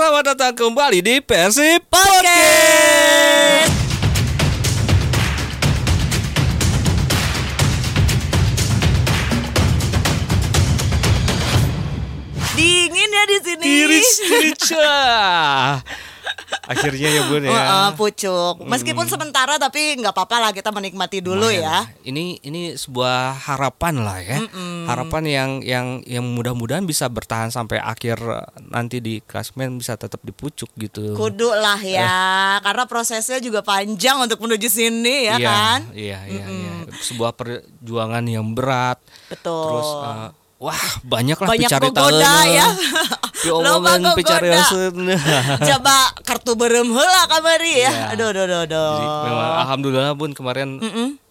Selamat datang kembali di Persib Podcast. Dingin ya di sini. Tiris Tirica. Akhirnya ya Bun ya. Heeh, pucuk. Meskipun sementara tapi nggak apa-apa lah kita menikmati dulu Lumayan. ya. Ini ini sebuah harapan lah ya. Harapan yang yang yang mudah-mudahan bisa bertahan sampai akhir eh, nanti di klasmen bisa tetap di pucuk gitu. Kudu lah ya, karena prosesnya juga panjang untuk menuju sini ya iya, kan. Iya, iya, iya. Sebuah perjuangan yang berat. Betul. Terus eh, wah, banyak lah Banyak gogoda ya. Loba gogoda. picariaseun. Coba kartu berem heula kamari ya. Iya. Aduh aduh aduh aduh. Jadi memang alhamdulillah Bun kemarin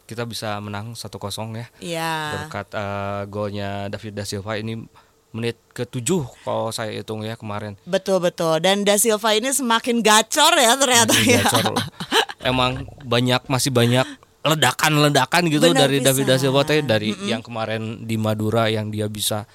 kita bisa menang 1-0 ya. Iya. Berkat eh, golnya David da Silva ini menit ke-7 kalau saya hitung ya kemarin. Betul betul. Dan Da Silva ini semakin gacor ya ternyata ya. gacor. Emang banyak masih banyak ledakan-ledakan gitu Benar dari David da pisan. Silva teh dari yang kemarin di Madura yang dia bisa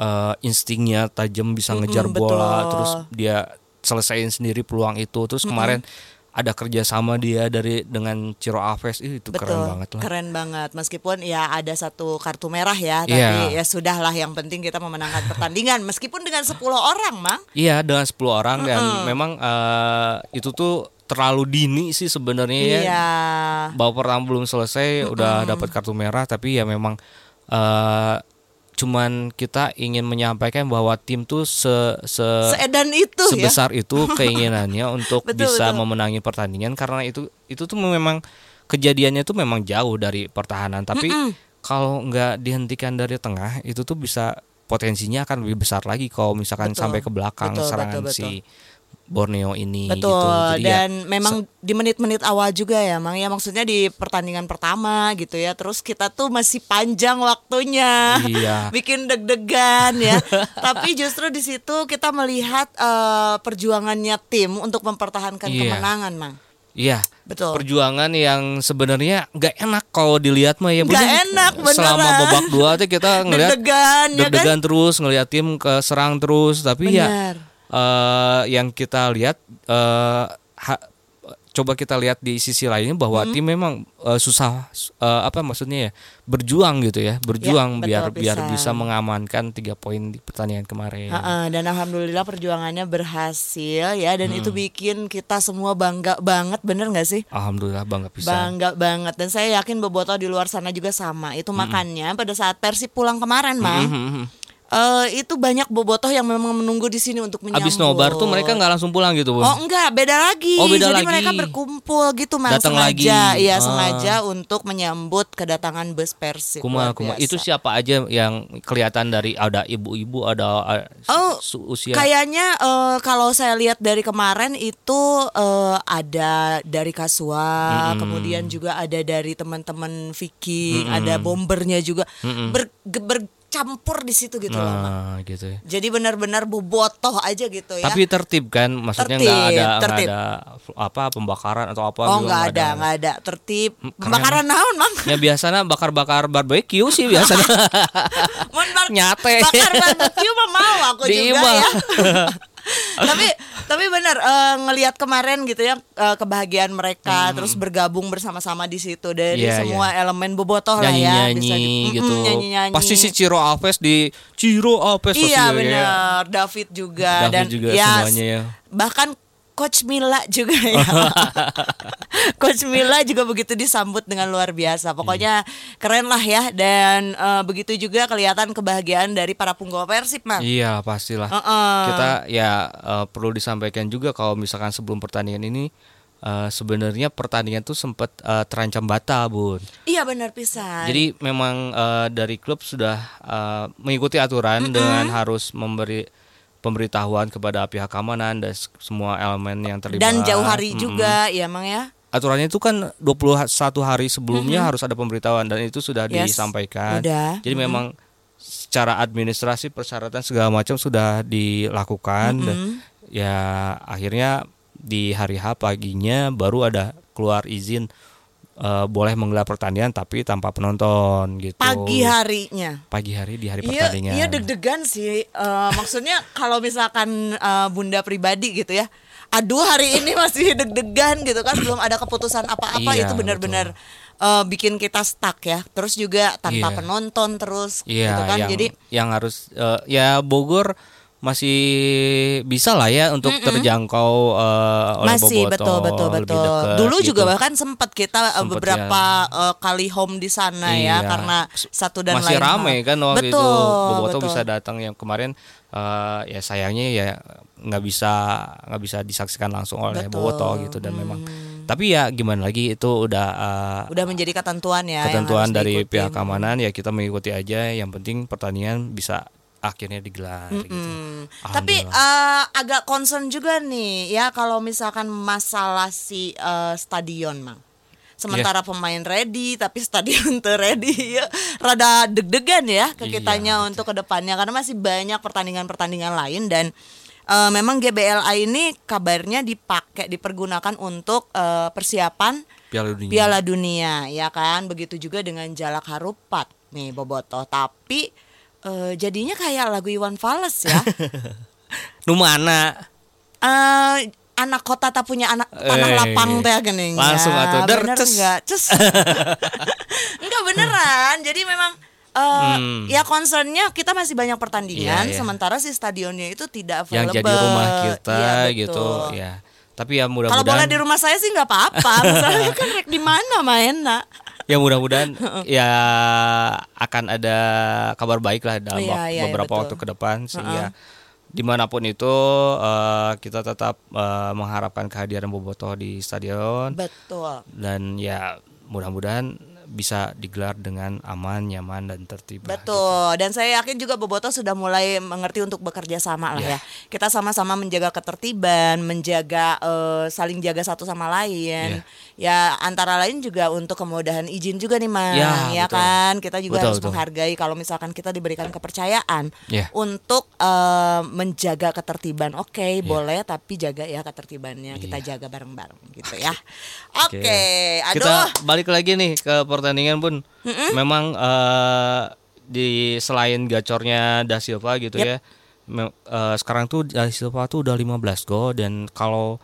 eh, instingnya tajam bisa ngejar Mm-mm, bola betul. terus dia selesaiin sendiri peluang itu terus kemarin ada kerjasama dia dari dengan Ciro Alves Ih, itu Betul. keren banget lah. Keren banget. Meskipun ya ada satu kartu merah ya, Iya. tapi ya sudahlah yang penting kita memenangkan pertandingan meskipun dengan 10 orang, Mang. Iya dengan 10 orang dan memang eh, itu tuh terlalu dini sih sebenarnya ya. Iya. Babak pertama belum selesai udah dapat kartu merah tapi ya memang eh cuman kita ingin menyampaikan bahwa tim tuh se, se Seedan itu ya. sebesar itu keinginannya untuk Betul, bisa betul. memenangi pertandingan karena itu itu tuh memang kejadiannya tuh memang jauh dari pertahanan tapi kalau nggak dihentikan dari tengah itu tuh bisa potensinya akan lebih besar lagi kalau misalkan Betul. sampai ke belakang Betul, serangan betul, si Borneo ini Betul. gitu Jadi ya, Dan memang di menit-menit awal juga ya, Mang. Ya maksudnya di pertandingan pertama gitu ya. Terus kita tuh masih panjang waktunya. Iya. Bikin deg-degan ya. Tapi justru di situ kita melihat eh, perjuangannya tim untuk mempertahankan Iya. kemenangan, Mang. Iya, Betul. perjuangan yang sebenarnya nggak enak kalau dilihat mah ya. Nggak enak, beneran. Selama babak dua tuh kita ngelihat Deg-degan, ya kan? deg-degan terus ngelihat tim ke serang terus, tapi ya Eh, yang kita lihat eh, ha- coba kita lihat di sisi lainnya bahwa Hmm. tim memang eh, susah eh, apa maksudnya ya berjuang gitu ya berjuang Ya, biar betul biar bisa. mengamankan tiga poin di pertandingan kemarin. Ha-ha, dan alhamdulillah perjuangannya berhasil ya dan itu bikin kita semua bangga banget bener nggak sih? Alhamdulillah bangga bisa. bangga banget dan saya yakin bobotoh di luar sana juga sama. Itu makanya pada saat Persib pulang kemarin mang eh, itu banyak bobotoh yang memang menunggu di sini untuk menyambut Abis nobar tuh mereka nggak langsung pulang gitu bun. Oh enggak, beda lagi. Oh, beda Jadi lagi. mereka berkumpul gitu Mang Datang sengaja. lagi. Iya, Ah. sengaja untuk menyambut kedatangan bus Persib. Kuma kuma itu siapa aja yang kelihatan dari ada ibu-ibu ada uh, Oh, usia Kayaknya eh, kalau saya lihat dari kemarin itu eh, ada dari Kasua, kemudian juga ada dari teman-teman Viking, ada bombernya juga ber- ge- bercampur di situ gitu loh. Mak. nah gitu ya. Jadi benar-benar bobotoh aja gitu ya. Tapi tertib kan, maksudnya Tertib, nggak ada nggak ada apa pembakaran atau apa oh nggak ada, nggak ada tertib. Pembakaran naon, Mang? Ya biasanya bakar-bakar barbecue sih biasanya. Mun bar- Nyate. Bakar barbecue mah mau aku juga ya. tapi tapi benar eh, ngelihat kemarin gitu ya eh, kebahagiaan mereka terus bergabung bersama-sama di situ dari Hmm. Iya, semua elemen bobotoh lah nyanyi ya nyanyi Mm-mm, gitu. nyanyi-nyanyi. Pasti si Ciro Alves di Ciro Alves Iya ya. benar, David juga David dan juga ya, semuanya ya. Bahkan Coach Mila juga ya. Coach Mila juga begitu disambut dengan luar biasa. Pokoknya keren lah ya dan eh, begitu juga kelihatan kebahagiaan dari para punggawa Persib, Mang. Iya pastilah. Heeh. Kita ya eh, perlu disampaikan juga kalau misalkan sebelum pertandingan ini eh, sebenarnya pertandingan tuh sempat eh, terancam batal, bun. Iya benar pisan. Jadi memang eh, dari klub sudah eh, mengikuti aturan dengan harus memberi pemberitahuan kepada pihak keamanan dan semua elemen yang terlibat. dan jauh hari Mm-mm. juga ya Mang ya. Aturannya itu kan 21 hari sebelumnya harus ada pemberitahuan dan itu sudah Yes, disampaikan. udah. Jadi memang secara administrasi persyaratan segala macam sudah dilakukan dan ya akhirnya di hari H paginya baru ada keluar izin eh, boleh menggelar pertandingan tapi tanpa penonton gitu. Pagi harinya. Pagi hari di hari Iya, pertandingan. iya deg-degan sih. Eh, maksudnya kalau misalkan eh, bunda pribadi gitu ya, aduh hari ini masih deg-degan gitu kan, belum ada keputusan apa-apa Iya, itu benar-benar eh, bikin kita stuck ya. Terus juga tanpa Iya. penonton terus Iya, gitu kan. yang, Jadi yang harus eh, ya Bogor masih bisa lah ya untuk terjangkau eh, oleh masih Bobotoh, betul betul betul. dekat Dulu gitu. juga bahkan sempat kita eh, Sempet beberapa eh, kali home di sana Iya. ya karena satu dan masih lain rame hal. kan waktu itu betul, Bobotoh betul. bisa datang yang kemarin eh, ya sayangnya ya nggak bisa nggak bisa disaksikan langsung oleh Betul. Bobotoh gitu dan memang tapi ya gimana lagi itu udah eh, udah menjadi ketentuan ya ketentuan dari diikutin. pihak keamanan ya kita mengikuti aja yang penting pertandingan bisa akhirnya digelar gitu. Hmm. Tapi Alhamdulillah. eh, agak concern juga nih ya kalau misalkan masalah si eh, stadion, Mang. Sementara pemain ready tapi stadion tuh ready ya rada deg-degan ya ke Iya, kitanya untuk ke depannya karena masih banyak pertandingan-pertandingan lain dan eh, memang GBLA ini kabarnya dipakai dipergunakan untuk eh, persiapan Piala Dunia. Piala Dunia ya kan begitu juga dengan Jalak Harupat nih Bobotoh tapi eh, jadinya kayak lagu Iwan Fals ya Nu mana? eh anak kota tak punya anak tanah Eh, lapang teh geuning ya. langsung atuh, der, bener enggak cus enggak beneran jadi memang eh, Hmm. ya concernnya kita masih banyak pertandingan Iya, iya. sementara si stadionnya itu tidak yang available jadi rumah kita Iya, betul. gitu ya. Tapi ya kalau boleh mudah-mudahan di rumah saya sih nggak apa-apa masalahnya kan rek di mana mainnya ya mudah-mudahan ya akan ada kabar baik lah dalam wak- iya, beberapa betul. waktu ke depan sehingga di mana pun itu eh, kita tetap eh, mengharapkan kehadiran Bobotoh di stadion. Betul. Dan ya mudah-mudahan bisa digelar dengan aman, nyaman dan tertib. gitu. Betul, dan saya yakin juga Boboto sudah mulai mengerti untuk bekerja sama lah Iya. ya. Kita sama-sama menjaga ketertiban, menjaga eh, saling jaga satu sama lain. Ya antara lain juga untuk kemudahan izin juga nih, Mang. Ya, Ya, betul. kan, kita juga Betul, harus betul. menghargai kalau misalkan kita diberikan kepercayaan Ya. untuk eh, menjaga ketertiban. Oke, boleh, tapi jaga ya ketertibannya. Kita jaga bareng-bareng gitu ya. Oke, Iya. Oke. aduh. Kita balik lagi nih ke pertandingan pun. Memang eh, di selain gacornya Da Silva gitu Yep. ya. me- eh, sekarang tuh Da Silva tuh udah 15 gol dan kalau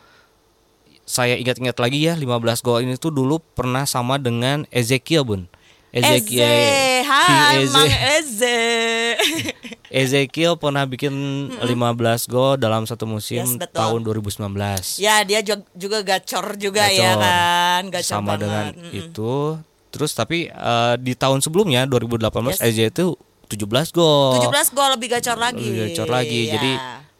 saya ingat-ingat lagi ya 15 gol ini tuh dulu pernah sama dengan Ezekiel Bun. Eze, hai Mang Eze. Eze. Ezekiel pernah bikin 15 gol dalam satu musim Yes, betul. tahun 2019. Ya dia jug- juga gacor juga ya Gacor. kan, gacor sama banget. dengan Mm-mm. itu terus tapi eh, di tahun sebelumnya 2018 Yes. EJ itu 17 gol 17 gol lebih gacor lagi. Lebih gacor lagi Ya. jadi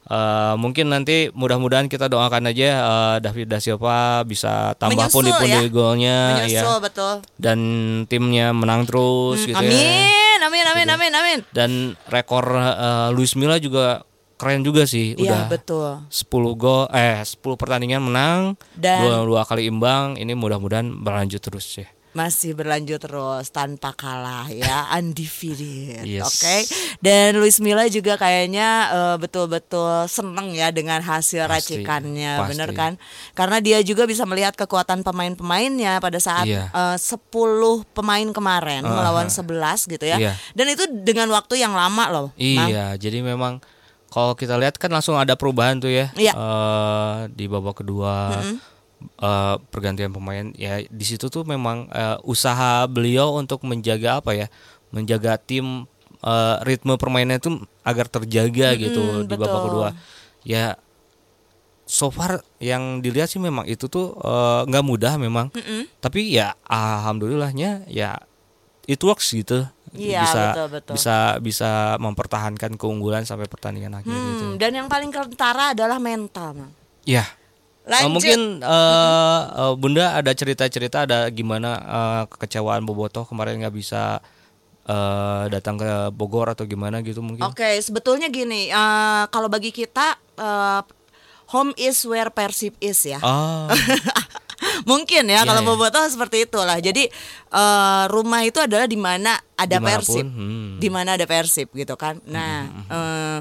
eh, mungkin nanti mudah-mudahan kita doakan aja eh, David da Silva bisa tambah Menyusul pundi-pundi ya. golnya ya menyusul betul. dan timnya menang terus Hmm, gitu ya amin, amin, amin, amin, amin. dan rekor eh, Luis Milla juga keren juga sih udah Iya betul. 10 gol eh 10 pertandingan menang Dan- dua, dua kali imbang ini mudah-mudahan berlanjut terus ya Masih berlanjut terus tanpa kalah ya, undefeated. Yes. Oke. Dan Luis Milla juga kayaknya eh, betul-betul seneng ya dengan hasil Pasti, racikannya, pasti. bener kan? Karena dia juga bisa melihat kekuatan pemain-pemainnya pada saat Iya. eh, 10 pemain kemarin Aha. melawan 11 gitu ya. Iya. Dan itu dengan waktu yang lama loh. Mang. Iya, jadi memang kalau kita lihat kan langsung ada perubahan tuh ya Iya. Eh, di babak kedua eh, pergantian pemain. Ya di situ tuh memang eh, usaha beliau untuk menjaga apa ya, menjaga tim eh, ritme permainannya itu agar terjaga gitu di babak betul. kedua. Ya so far yang dilihat sih memang itu tuh nggak mudah memang. Tapi ya alhamdulillahnya ya it works gitu. Iya, bisa betul, betul. bisa bisa mempertahankan keunggulan sampai pertandingan akhir gitu. Hmm, dan yang paling kentara adalah mental, Mang. Eh, Lanjut. mungkin eh, eh, Bunda ada cerita-cerita ada gimana eh, kekecewaan Bobotoh kemarin nggak bisa eh, datang ke Bogor atau gimana gitu mungkin. Oke, sebetulnya gini, eh, kalau bagi kita eh, home is where Persib is ya. Ah, Mungkin ya Iya, kalau iya. Bobotoh seperti itulah. Jadi eh, rumah itu adalah di mana ada Di mana pun, Persib, hmm. di mana ada Persib gitu kan. Nah, eh,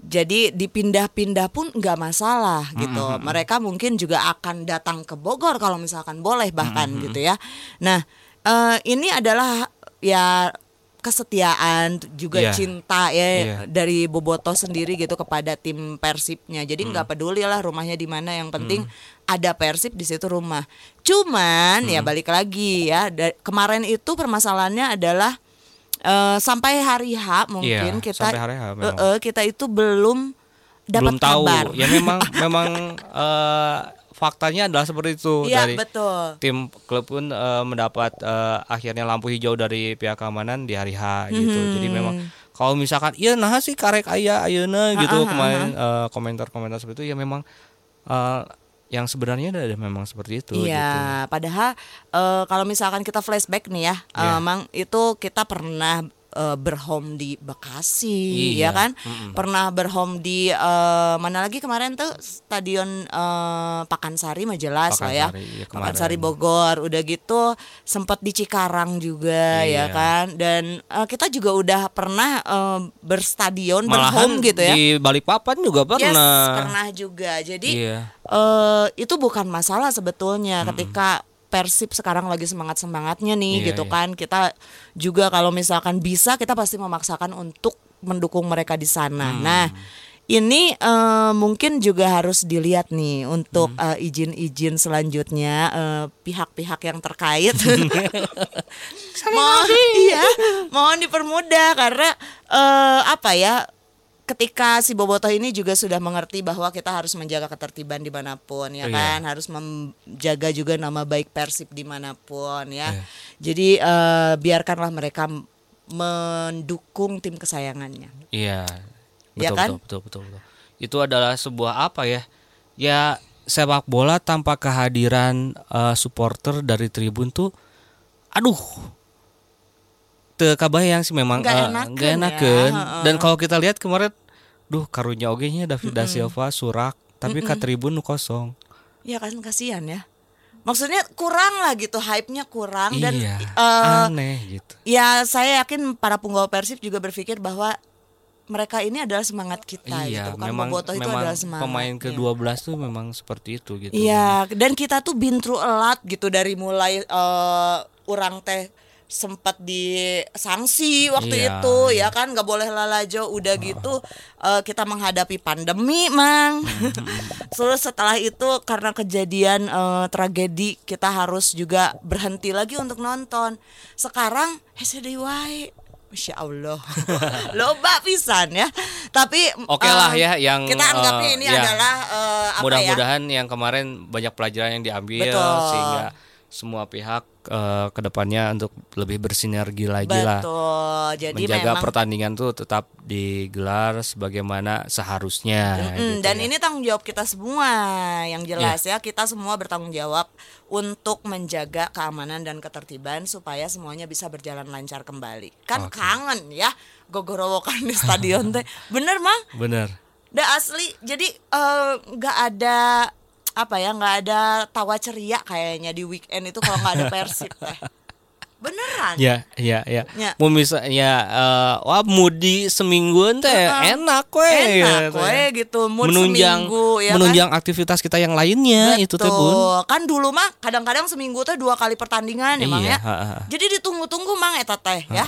Jadi dipindah-pindah pun nggak masalah gitu. Mereka mungkin juga akan datang ke Bogor kalau misalkan boleh bahkan gitu ya. Nah eh, ini adalah ya kesetiaan juga Iya. cinta ya Iya. dari Boboto sendiri gitu kepada tim Persibnya. Jadi nggak peduli lah rumahnya di mana yang penting ada Persib di situ rumah. Cuman ya balik lagi ya kemarin itu permasalahannya adalah eh, sampai hari H mungkin Iya, kita sampai hari H memang. eh, eh, kita itu belum dapat belum tahu kabar. ya memang memang eh, faktanya adalah seperti itu Iya dari betul. tim klub pun eh, mendapat eh, akhirnya lampu hijau dari pihak keamanan di hari H gitu jadi Mhm. memang kalau misalkan iya nah sih karek aya ayeuna gitu kemarin eh, komentar-komentar seperti itu ya memang eh, yang sebenarnya ada, memang seperti itu gitu. Iya, padahal eh, kalau misalkan kita flashback nih ya, Iya. emang itu kita pernah eh, berhome di Bekasi, ya Iya, kan? Pernah berhome di eh, mana lagi kemarin tuh stadion eh, Pakansari mah jelas lah ya. Pakansari, kemarin. Pakansari Bogor, udah gitu sempat di Cikarang juga ya Iya. kan. Dan eh, kita juga udah pernah eh, berstadion, malahan berhome gitu ya. di Balikpapan juga Yes, pernah pernah juga. Jadi Iya. eh itu bukan masalah sebetulnya ketika Persib sekarang lagi semangat semangatnya nih Iya, gitu iya. kan kita juga kalau misalkan bisa kita pasti memaksakan untuk mendukung mereka di sana. Hmm. Nah ini eh, mungkin juga harus dilihat nih untuk Hmm. eh, izin-izin selanjutnya eh, pihak-pihak yang terkait. mohon iya, mohon dipermudah karena eh, apa ya? Ketika si Bobotoh ini juga sudah mengerti bahwa kita harus menjaga ketertiban di mana pun ya Iya. kan, harus menjaga juga nama baik Persib di mana pun ya. Iya. Jadi eh, biarkanlah mereka mendukung tim kesayangannya. Iya. Ya Betul, kan? betul, betul, betul, betul. Itu adalah sebuah apa ya? Ya sepak bola tanpa kehadiran eh, supporter dari tribun tuh aduh. Teu kabayang sih memang Nggak eh, enakeun nggak ya. Dan kalau kita lihat kemarin duh karunya oge nya David da Silva surak tapi ka tribun nu kosong. Ya kan kasihan ya. Maksudnya kurang lah gitu, hype-nya kurang dan iya. eh, aneh gitu. ya saya yakin para penggawa Persib juga berpikir bahwa mereka ini adalah semangat kita Iya, gitu. Bukan memang itu memang adalah semangat. pemain Iya. ke-12 tuh memang seperti itu gitu. Iya, dan kita tuh a lot gitu dari mulai eh orang teh sempat disanksi waktu Iya, itu ya kan? Nggak boleh lalajo udah gitu eh, kita menghadapi pandemi mang. Terus setelah itu karena kejadian eh, tragedi kita harus juga berhenti lagi untuk nonton. Sekarang deui wae Masya Allah. Loba pisan ya. Tapi Oke lah eh, ya yang Kita anggapnya eh, ini ya. adalah eh, apa ya? Mudah-mudahan yang kemarin banyak pelajaran yang diambil Betul. sehingga semua pihak eh, ke depannya untuk lebih bersinergi lagi lah Betul. Jadi menjaga memang pertandingan tuh tetap digelar sebagaimana seharusnya. Mm, gitu dan ya. ini tanggung jawab kita semua yang jelas ya kita semua bertanggung jawab untuk menjaga keamanan dan ketertiban supaya semuanya bisa berjalan lancar kembali kan kangen ya gogorowokan di stadion teh bener mang bener. Dah asli jadi eh, nggak ada apa ya nggak ada tawa ceria kayaknya di weekend itu kalau nggak ada persib teh beneran Ya, ya, ya. Ya. Mau bisa ya eh, wah mudi semingguan teh Heeh. enak we. enak gitu ya. gitu mood menunjang seminggu ya kan? menunjang aktivitas kita yang lainnya itu teh Bun. Betul. Kan dulu mah kadang-kadang seminggu teh dua kali pertandingan emang Iya, ya. ha, ha. Jadi ditunggu-tunggu mang eta teh ya.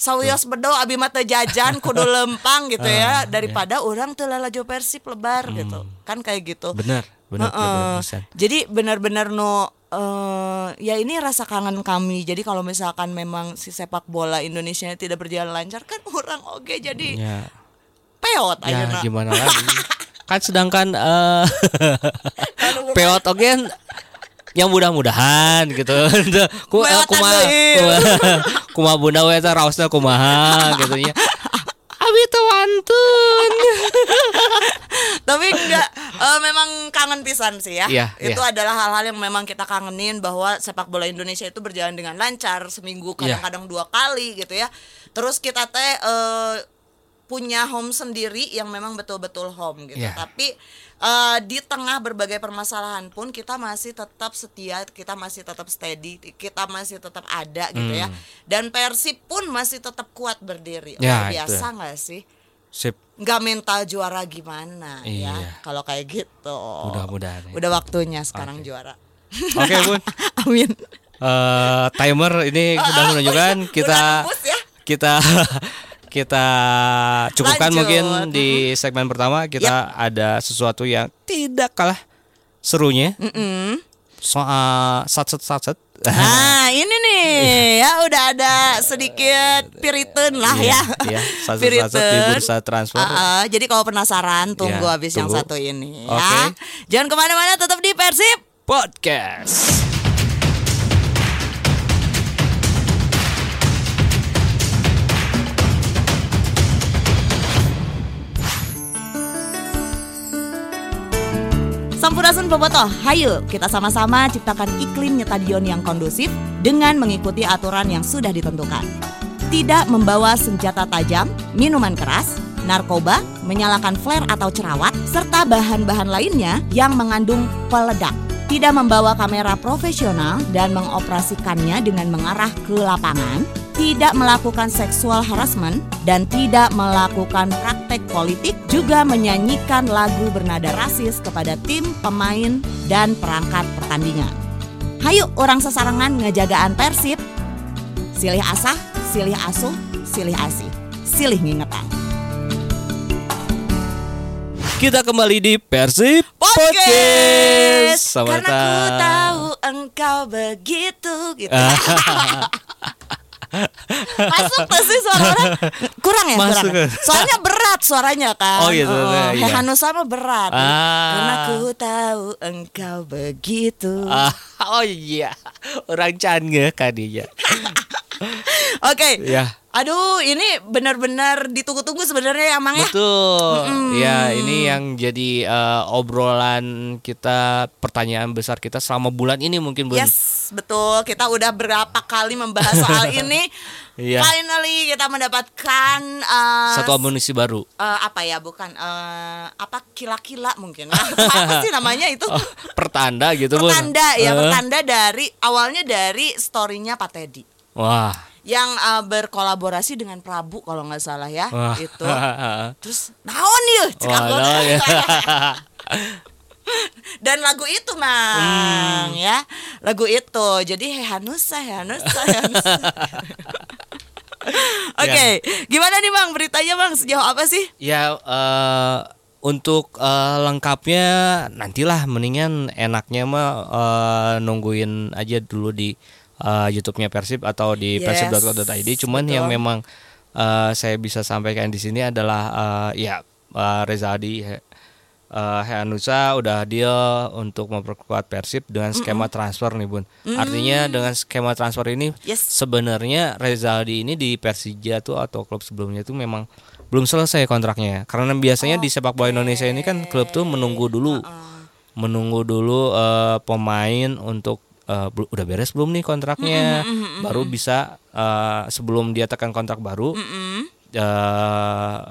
Sawios bedo abi mah teu jajan kudu lempang gitu ya daripada orang teu lalajo Persib lebar gitu. Kan kayak gitu. Heeh. bener, bener, pisan. Jadi benar-benar no eh, ya ini rasa kangen kami. Jadi kalau misalkan memang si sepak bola Indonesia tidak berjalan lancar kan orang oke jadi Ya. peot ya ayeuna. gimana lagi kan sedangkan eh peot oge yang mudah-mudahan gitu ku eh, deui. kumaha kumaha bunda we teh raosna kumaha gitu nya abi wantun tapi enggak eh, memang kangen pisan sih ya. Iya, itu iya. adalah hal-hal yang memang kita kangenin bahwa sepak bola Indonesia itu berjalan dengan lancar seminggu Iya. kadang-kadang dua kali gitu ya. Terus kita teh eh, punya home sendiri yang memang betul-betul home gitu. Iya. Tapi eh, di tengah berbagai permasalahan pun kita masih tetap setia, kita masih tetap steady, kita masih tetap ada gitu ya. Hmm. Dan Persib pun masih tetap kuat berdiri. Ya, Luar biasa itu. nggak sih? Sip. nggak mental juara gimana Iya. ya kalau kayak gitu. Mudah-mudahan ya. Udah waktunya sekarang juara. Oke, Bun. Amin. Eh, timer ini sudah menunjukkan kita ya. kita kita cukupkan Lanjut. mungkin di segmen pertama kita ada sesuatu yang tidak kalah serunya soal satset satset Nah ini nih ya udah ada sedikit piriton lah Iya, ya. iya, di bursa transfer. Ah, ah, jadi kalau penasaran tunggu Iya, habis yang tunggu. satu ini Oke. ya. Jangan ke mana-mana tetap di Persib. podcast Sampurasun Bobotoh, hayo kita sama-sama ciptakan iklim nyetadion yang kondusif dengan mengikuti aturan yang sudah ditentukan. Tidak membawa senjata tajam, minuman keras, narkoba, menyalakan flare atau cerawat, serta bahan-bahan lainnya yang mengandung peledak. Tidak membawa kamera profesional dan mengoperasikannya dengan mengarah ke lapangan, tidak melakukan seksual harassment dan tidak melakukan praktek politik juga menyanyikan lagu bernada rasis kepada tim, pemain, dan perangkat pertandingan. Hayu orang sesarengan ngejagaan Persib. Silih asah, silih asuh, silih asih, silih ngingetan. kita kembali di Persib Podcast. Selamat Karena ku tahu engkau begitu gitu. Masuk sih suara orang? Kurang ya Masuk kurang. kan? Soalnya berat suaranya kan? Oh, iya. Hehanu sama berat. Ah. Karena ku tahu engkau begitu. Ah, oh iya. Orang canggih kadinya Oke. Ya Aduh ini benar-benar ditunggu-tunggu sebenarnya ya Mang ya betul ya ini yang jadi eh, obrolan kita pertanyaan besar kita selama bulan ini mungkin Bun Yes, betul. Kita udah berapa kali membahas soal ini. Iya. Finally kita mendapatkan uh, satu amunisi baru uh, apa ya? Bukan uh, apa kila-kila mungkin. apa sih namanya itu? oh, pertanda gitu Bun pertanda ya, Eh, pertanda dari awalnya dari storynya Pak Teddy wah yang uh, berkolaborasi dengan Prabu kalau nggak salah ya wah itu. Terus naon yuk? Cek Wah, aku. nah, ya. dan lagu itu mang ya lagu itu jadi Hehanusa Hehanusa Hehanusa Oke, gimana nih bang beritanya bang sejauh apa sih? Ya eh, untuk eh, lengkapnya nantilah mendingan enaknya mah eh, nungguin aja dulu di eh, YouTube-nya Persib atau di Yes, persib.co.id. Cuman betul. yang memang eh, saya bisa sampaikan di sini adalah eh, ya eh, Reza Adi eh, Heanusa udah deal untuk memperkuat Persib dengan skema transfer nih Bun. Artinya dengan skema transfer ini Yes. sebenarnya Rezaldi ini di Persija tuh atau klub sebelumnya tuh memang belum selesai kontraknya karena biasanya di sepak bola Indonesia ini kan klub tuh menunggu dulu menunggu dulu eh, pemain untuk eh, bel- udah beres belum nih kontraknya? Baru bisa eh, sebelum dia tekan kontrak baru eh,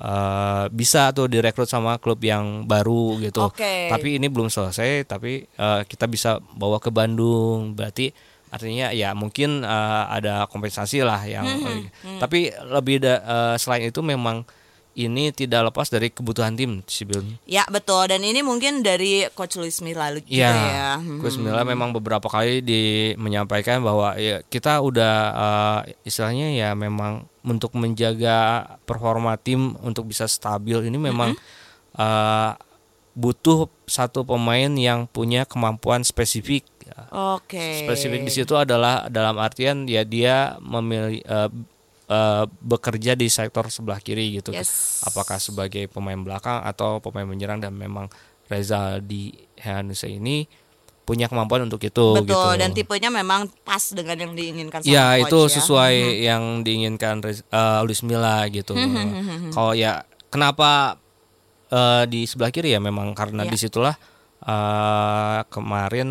eh, bisa tuh direkrut sama klub yang baru gitu. Oke. tapi ini belum selesai tapi eh, kita bisa bawa ke Bandung. Berarti artinya ya mungkin eh, ada kompensasi lah yang tapi lebih da- eh, selain itu memang ini tidak lepas dari kebutuhan tim sebelumnya Ya betul dan ini mungkin dari Coach Luis Milla juga ya. Iya, Gus Milla memang beberapa kali di menyampaikan bahwa ya kita udah eh, istilahnya ya memang untuk menjaga performa tim untuk bisa stabil ini memang eh, butuh satu pemain yang punya kemampuan spesifik. Oke. Spesifik di situ adalah dalam artian ya dia memilih eh, eh, bekerja di sektor sebelah kiri gitu. Yes. Apakah sebagai pemain belakang atau pemain menyerang dan memang Reza di Hehanusa ini punya kemampuan untuk itu Betul gitu. dan tipenya memang pas dengan yang diinginkan sama Ya coach itu ya. sesuai yang diinginkan eh, Luis Milla gitu. Kalau ya kenapa eh, di sebelah kiri ya memang karena Ya. di situlah eh, kemarin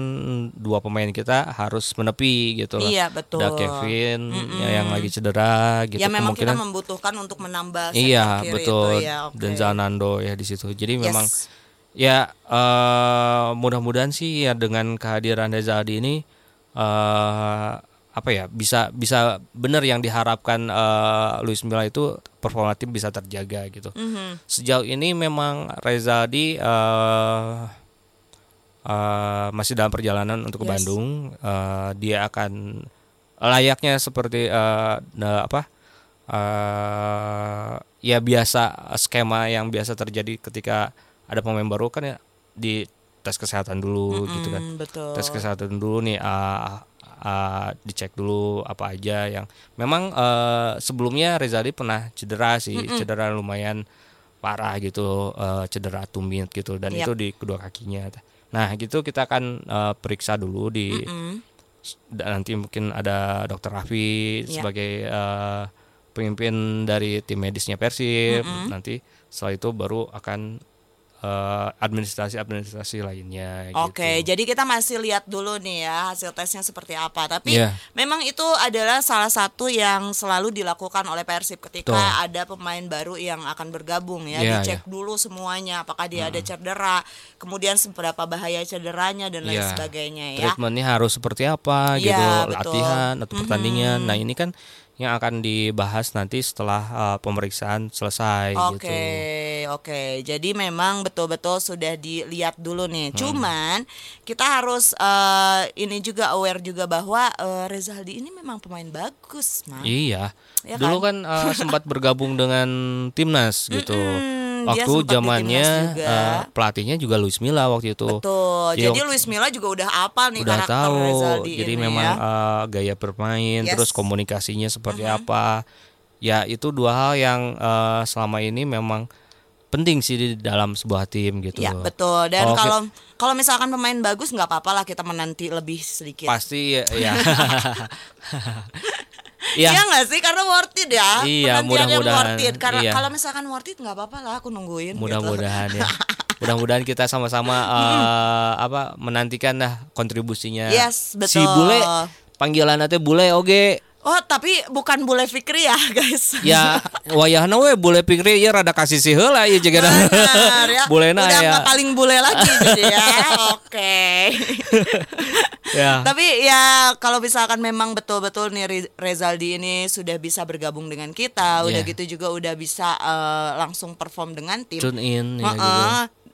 dua pemain kita harus menepi gitu loh. Iya, betul. Ada Kevin ya, yang lagi cedera gitu. Ya memang kita kemungkinan membutuhkan untuk menambah iya kiri betul itu ya. oke. dan Zanando ya di situ. Jadi Yes. memang ya eh, mudah-mudahan sih ya dengan kehadiran Reza Adi ini eh, apa ya bisa bisa benar yang diharapkan uh, Luis Milla itu performa tim bisa terjaga gitu. Mhm. Sejauh ini memang Rezaldi uh, uh, masih dalam perjalanan untuk ke Yes. Bandung. Uh, dia akan layaknya seperti uh, apa? uh, ya biasa skema yang biasa terjadi ketika ada pemain baru kan ya di tes kesehatan dulu gitu kan Hmm, betul. tes kesehatan dulu nih uh, uh, dicek dulu apa aja yang memang uh, sebelumnya Rezaldi pernah cedera sih cedera lumayan parah gitu uh, cedera tumit gitu dan Yap. itu di kedua kakinya nah gitu kita akan uh, periksa dulu di Mm. dan nanti mungkin ada dokter Raffi Ya. sebagai eh, pemimpin dari tim medisnya Persib nanti setelah itu baru akan eh, administrasi-administrasi lainnya Oke, gitu. jadi kita masih lihat dulu nih ya hasil tesnya seperti apa. Tapi Iya. memang itu adalah salah satu yang selalu dilakukan oleh Persib ketika Betul. ada pemain baru yang akan bergabung ya. Iya, Dicek dulu semuanya apakah dia ada cedera, kemudian seberapa bahaya cederanya dan lain Iya. sebagainya ya. Treatmentnya harus seperti apa Iya, gitu betul. latihan atau pertandingan. Nah ini kan yang akan dibahas nanti setelah eh, pemeriksaan selesai Oke, gitu. oke. Jadi memang betul-betul sudah dilihat dulu nih. Hmm. Cuman kita harus eh, ini juga aware juga bahwa eh, Rezaldi ini memang pemain bagus, Mang. Iya. Ya Dulu kan eh, sempat bergabung dengan timnas gitu. Mm-mm, waktu zamannya eh, pelatihnya juga Luis Milla waktu itu. Betul. Jadi Jadi waktu- Luis Milla juga udah apal nih udah karakter tahu. Rezaldi Jadi ini memang ya. eh, gaya bermain, Yes. terus komunikasinya seperti apa. Ya itu dua hal yang eh, selama ini memang penting sih di dalam sebuah tim gitu. Ya betul. Dan kalau kalau misalkan pemain bagus nggak apa-apa lah kita menanti lebih sedikit. Pasti ya. ya. Iya. Iya nggak sih karena worth it ya. Iya, mudah-mudahan. worth it. Karena Iya. kalau misalkan worth it nggak apa-apa lah aku nungguin. gitu. Mudah-mudahan ya. Mudah-mudahan kita sama-sama eh, apa menantikan lah kontribusinya. Yes, Si betul. bule panggilan nanti bule oge. Oh tapi bukan bule Fikri ya guys. Ya wayahna we bule pikir ya rada kasih sih heula ieu jeung Benar ya. Bulena Udah ya. paling bule lagi jadi ya. Oke. Ya. Tapi ya kalau misalkan memang betul-betul nih Rezaldi ini sudah bisa bergabung dengan kita, udah Iya. gitu juga udah bisa eh, langsung perform dengan tim. Tune in ya gitu.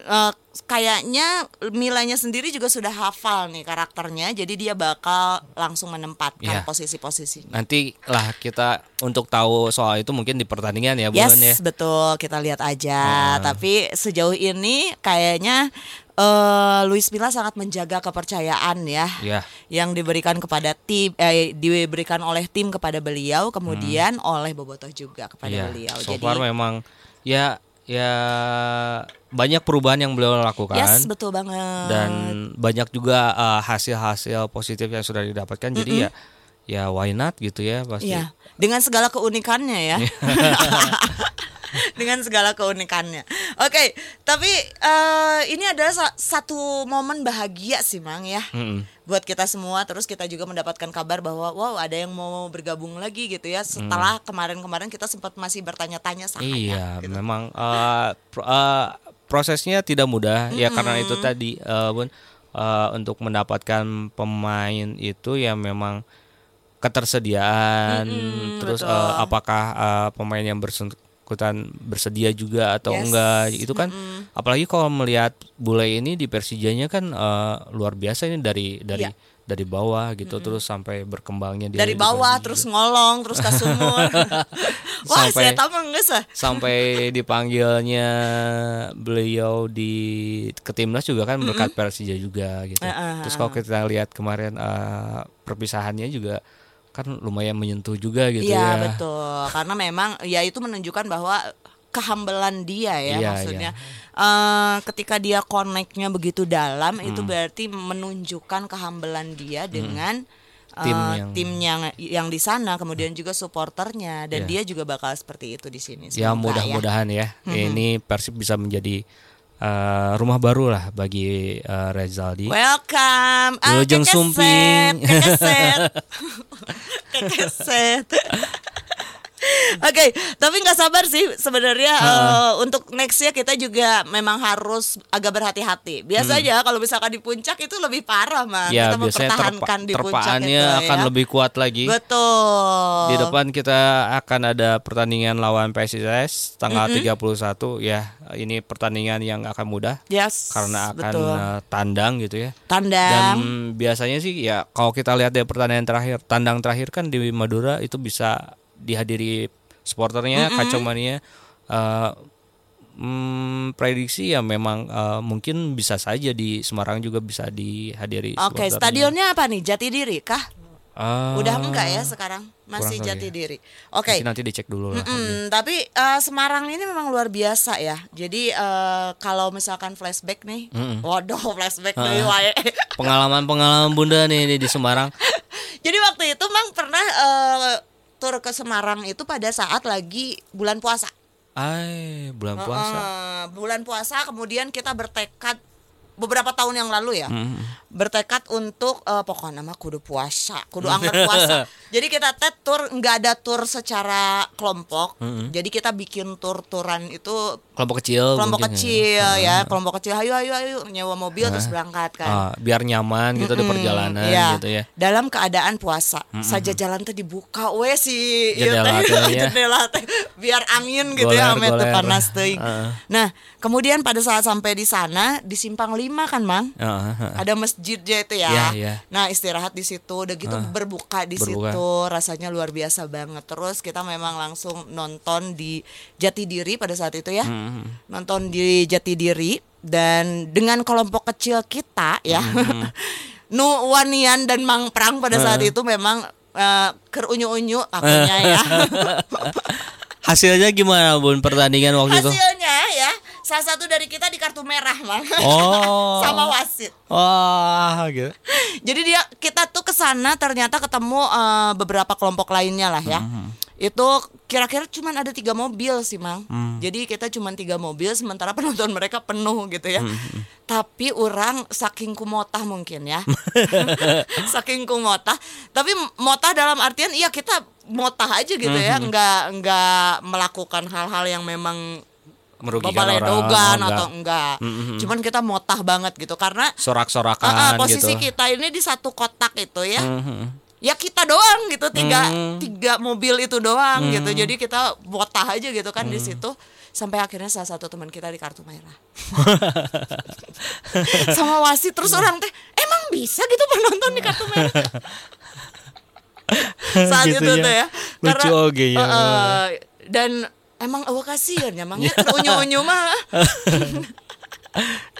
Eh, kayaknya Milanya sendiri juga sudah hafal nih karakternya, jadi dia bakal langsung menempatkan Iya. posisi-posisi. Nanti lah kita untuk tahu soal itu mungkin di pertandingan ya bukan ya. Yes, betul. Kita lihat aja. Tapi sejauh ini kayaknya eh Luis Milla sangat menjaga kepercayaan ya. Ya. Yang diberikan kepada tim eh diberikan oleh tim kepada beliau, kemudian oleh Bobotoh juga kepada Iya. beliau. So Jadi far memang ya ya banyak perubahan yang beliau lakukan. Yes, betul banget. dan banyak juga uh, hasil-hasil positif yang sudah didapatkan jadi ya ya why not gitu ya pasti Iya, dengan segala keunikannya ya. Iya. dengan segala keunikannya. Oke, tapi eh, ini adalah sa- satu momen bahagia sih, Mang ya. Mm-mm. Buat kita semua terus kita juga mendapatkan kabar bahwa wow, ada yang mau bergabung lagi gitu ya. Setelah kemarin-kemarin kita sempat masih bertanya-tanya saya. iya memang uh, pro- uh, prosesnya tidak mudah ya karena itu tadi uh, Bun, uh, untuk mendapatkan pemain itu ya memang ketersediaan terus betul. uh, apakah uh, pemain yang bersangkutan bersedia juga atau Yes. enggak itu kan apalagi kalau melihat bule ini di Persijanya kan uh, luar biasa ini dari dari Iya. dari bawah gitu terus sampai berkembangnya dia Dari bawah terus ngolong terus ke sumur. Wah, Sampai- saya tahu geus ah. sampai dipanggilnya beliau di ke timnas juga kan berkat Persija juga gitu. Heeh, Terus kalau kita lihat kemarin eh, perpisahannya juga kan lumayan menyentuh juga gitu Iya ya. betul, karena memang ya itu menunjukkan bahwa kehambelan dia ya Iya, maksudnya. Eh, ketika dia connectnya begitu dalam, itu Hmm. berarti menunjukkan kehambelan dia dengan eh, Tim yang- tim yang yang di sana, kemudian juga supporternya, dan Iya. dia juga bakal seperti itu di sini. Ya Semoga mudah-mudahan ya, ini Persib bisa menjadi eh, rumah baru lah bagi eh, Rezaldi. Welcome, ah, Wilujeng kekeset, Sumping. kekeset, kekeset. Oke, tapi nggak sabar sih sebenarnya eh, untuk nextnya kita juga memang harus agak berhati-hati. Biasanya kalau misalkan di puncak itu lebih parah man. ya kita biasanya terpa mempertahankan di puncak terpaannya itu, akan ya. lebih kuat lagi. Betul. Di depan kita akan ada pertandingan lawan PSIS tanggal 31 ya. Ini pertandingan yang akan mudah Yes, karena akan betul. eh, tandang gitu ya. Dan tandang. biasanya sih ya kalau kita lihat dari pertandingan terakhir, tandang terakhir kan di Madura itu bisa dihadiri supporternya, kacamania. eh, hmm, prediksi ya memang eh, mungkin bisa saja di Semarang juga bisa dihadiri. Oke, supporternya. stadionnya apa nih? Jati Diri kah? Ah, Udah enggak ya sekarang? Masih kurang Jati tahu ya. Diri. Oke. Nanti, nanti dicek dulu lah. Mm, tapi eh, Semarang ini memang luar biasa ya. Jadi eh, kalau misalkan flashback nih, waduh flashback nih, wae. Pengalaman-pengalaman Bunda nih di, Semarang. Jadi waktu itu Mang pernah eh, tur ke Semarang itu pada saat lagi bulan puasa. Ay, bulan puasa. Eh, bulan puasa kemudian kita bertekad beberapa tahun yang lalu ya Hmm. bertekad untuk eh, pokoknya mah kudu puasa kudu angkat puasa jadi kita teh tur nggak ada tur secara kelompok Hmm. jadi kita bikin tur-turan itu Kelompok kecil. kelompok mungkin kecil ya kelompok kecil ayo ayo ayo nyewa mobil terus berangkat kan Ah, biar nyaman gitu di Mm-mm, perjalanan iya. gitu ya. Dalam keadaan puasa, saja jalan teh dibuka we si Jendela ya. jendela biar angin gitu ya ame panas teuing. Heeh. Nah, kemudian pada saat sampai di sana di simpang 5 kan, Mang? Ah, ah, ah. Ada masjidnya itu ya. Iya, iya. Nah, istirahat di situ udah gitu berbuka di berbuka. situ, rasanya luar biasa banget. Terus kita memang langsung nonton di Jatidiri pada saat itu ya. Mm-hmm. Nonton di Jatidiri dan dengan kelompok kecil kita ya. Mm-hmm. nu Wanian dan Mang Prang pada saat itu memang eh, kerunyu-unyu akunya ya. Hasilnya gimana Bun pertandingan waktu itu? Hasilnya ya, salah satu dari kita di kartu merah, Mang. Oh. Sama wasit. Wah, gitu. Jadi dia kita tuh ke sana ternyata ketemu eh, beberapa kelompok lainnya lah ya. Itu kira-kira cuman ada tiga mobil sih, Mang. Jadi kita cuman tiga mobil sementara penonton mereka penuh gitu ya. Tapi orang saking kumotah mungkin ya. saking kumotah. Tapi motah dalam artian iya kita motah aja gitu ya, nggak nggak melakukan hal-hal yang memang Merugikan babaledogan orang. oh, atau enggak. Cuman kita motah banget gitu karena sorak-sorakan Ah, ah, posisi gitu. kita ini di satu kotak itu ya. Mhm. Ya kita doang gitu tiga Hmm. tiga mobil itu doang gitu. Jadi kita botah aja gitu kan Hmm. di situ sampai akhirnya salah satu teman kita di kartu merah. Sama wasit terus orang teh emang bisa gitu penonton di kartu merah. Saat Gitu itu ya. tuh ya. Lucu oge ya. eh, eh, dan emang oh kasihan ya emangnya unyu-unyu mah.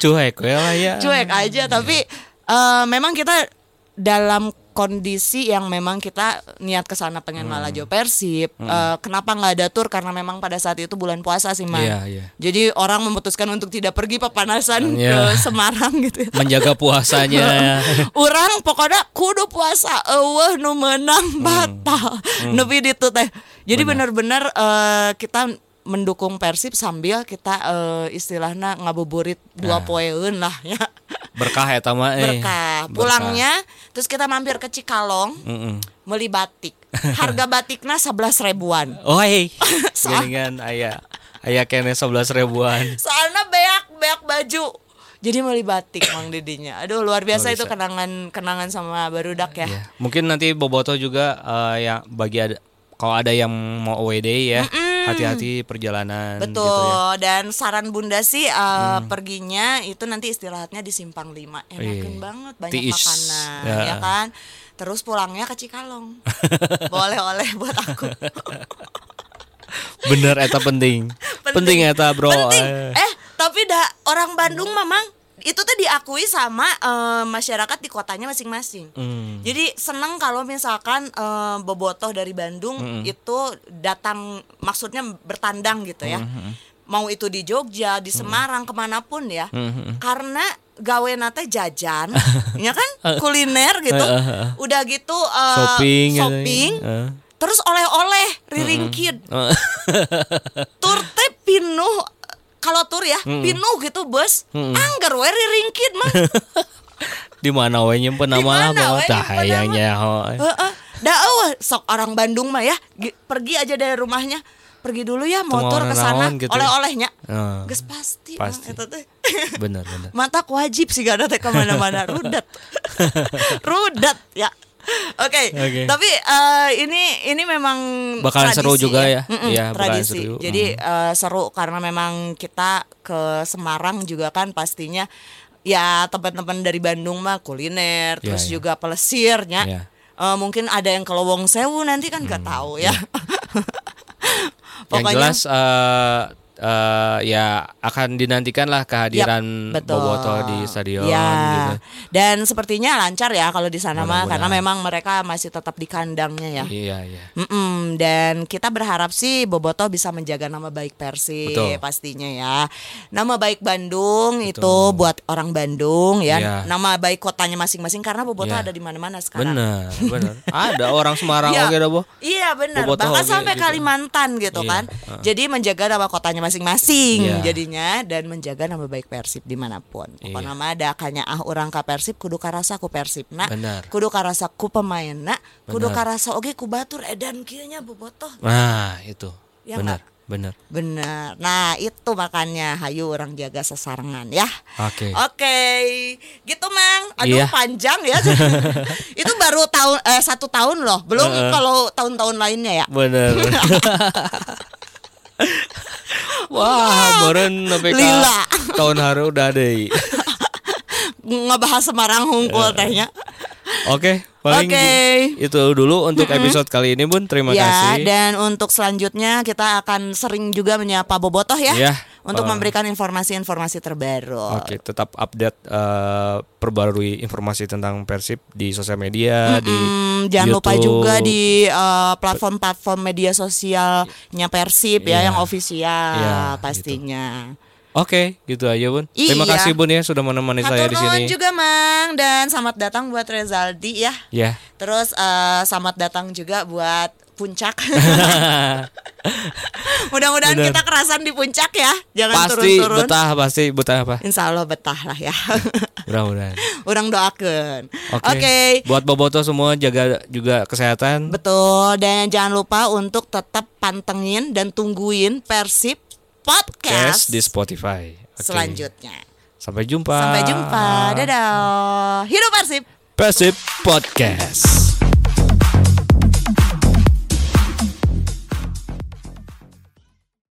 Cuek ya lah ya. cuek aja tapi eh, memang kita dalam kondisi yang memang kita niat ke sana pengen Hmm. Malajo Persib Eh, kenapa nggak ada tur karena memang pada saat itu bulan puasa sih man Iya, iya. jadi orang memutuskan untuk tidak pergi pepanasan Iya. ke Semarang gitu Menjaga puasanya. orang pokoknya kudu puasa eueuh nu menang Hmm. batal nepi ditu teh jadi bener-bener eh, kita mendukung Persib sambil kita eh, istilahnya ngabuburit dua Nah. poeun lah ya Berkah ya tama eh. berkah pulangnya terus kita mampir ke Cikalong Mm-mm. beli batik harga batiknya sebelas ribuan Oh, hey. Jaringan aya aya kene 11 ribuan. soalnya beak beak baju jadi beli batik mang didinya aduh luar biasa Luar itu biasa. kenangan kenangan sama barudak ya Ya. Mungkin nanti Boboto juga eh, yang bagi ada kalau ada yang mau WD ya, hati-hati perjalanan Betul. gitu ya. Hmm. Dan saran Bunda sih uh, perginya itu nanti istirahatnya di Simpang 5. Enakan Iya. banget, banyak Tiis. makanan, Ya. ya. kan? Terus pulangnya ke Cikalong. Boleh oleh buat aku. Bener eta penting. penting eta, Bro. Penting. Eh. Eh, tapi dah orang Bandung memang itu tuh diakui sama eh, masyarakat di kotanya masing-masing. Hmm. Jadi seneng kalau misalkan eh, bobotoh dari Bandung itu datang maksudnya bertandang gitu ya. Mau itu di Jogja, di Semarang, ke mana pun ya. Karena gawe nate jajan, ya kan kuliner gitu. Udah gitu eh, Shopping gitu. shopping, Eh. terus oleh-oleh riringkid. Tur teh pinuh kalau tur ya pinuh gitu bos anggar we riringkid mah Di mana we nyimpen nama lah mana Bro? we Tah nyimpen hayangnya. Heeh. dah eueuh, sok orang Bandung mah ya gi- pergi aja dari rumahnya pergi dulu ya motor ke sana gitu ya. oleh-olehnya Heeh. geus pasti, Pasti. Mang, teh. bener bener Mata wajib sih gak ada teh ke mana-mana rudat rudat ya Oke, Oke. tapi eh, ini ini memang Bakalan tradisi seru juga ya. Mm-mm, Iya, bakalan tradisi. seru. Jadi eh, seru karena memang kita ke Semarang juga kan pastinya ya teman-teman dari Bandung mah kuliner, Iya, terus iya. juga pelesirnya. Iya. Eh, mungkin ada yang ke Lowong Sewu nanti kan nggak tahu ya. yang jelas eh eh, ya akan dinantikan lah kehadiran betul. Boboto di stadion Ya. gitu. Dan sepertinya lancar ya kalau di sana mah karena memang mereka masih tetap di kandangnya ya. Iya iya. Mm-mm, dan kita berharap sih Boboto bisa menjaga nama baik Persib Betul. pastinya ya. Nama baik Bandung itu buat orang Bandung ya. Iya. Nama baik kotanya masing-masing karena Boboto Iya. ada di mana-mana sekarang. Bener bener. Ada orang Semarang Iya. oke Bo. Iya benar. Bahkan sampai gitu. Kalimantan gitu Iya, kan. Jadi menjaga nama kotanya masing-masing Iya. jadinya dan menjaga nama baik Persib di mana pun. Pokoknya Iya. mah ada kanya ah orang ka Persib kudu karasa ku Persib nak. Benar. Kudu karasa ku pemain nak. Kudu Benar. karasa oge ku batur edan kieu nya Bobotoh. Nah itu Ya, bener bener. Bener. Nah itu makanya hayu orang jaga sesarengan ya. Oke. Oke, gitu mang. Aduh Iya. panjang ya. itu baru tahun eh satu tahun loh. Belum Heeh. kalau tahun-tahun lainnya ya. Bener. Wah, meren nepi ka Lila. tahun hari udah deh. Ngebahas Semarang hungkul tehnya. Oke, paling Oke. itu dulu untuk episode kali ini Bun. Terima ya, kasih. dan untuk selanjutnya kita akan sering juga menyapa Bobotoh ya. Iya. Untuk Oh. memberikan informasi-informasi terbaru. Oke, tetap update eh, perbarui informasi tentang Persib di sosial media, di Hmm, jangan lupa YouTube. juga di uh, platform-platform media sosialnya Persib ya Iya. yang ofisial Iya, pastinya. Oke, gitu aja Bun. Terima Iya. kasih Bun ya sudah menemani saya Hatur di nuhun sini. juga Mang dan selamat datang buat Rezaldi ya. Ya. Terus uh, selamat datang juga buat Puncak. Mudah-mudahan kita kerasan di puncak ya. Jangan pasti turun-turun. betah, pasti betah apa? Insya Allah betah lah ya. Mudah-mudahan. Orang doakan. Oke. Oke. Buat Boboto semua jaga juga kesehatan. Betul dan jangan lupa untuk tetap pantengin dan tungguin Persib podcast Podcast di Spotify. Oke. selanjutnya. Sampai jumpa. Sampai jumpa. Dadah. Hidup Persib. Persib Podcast.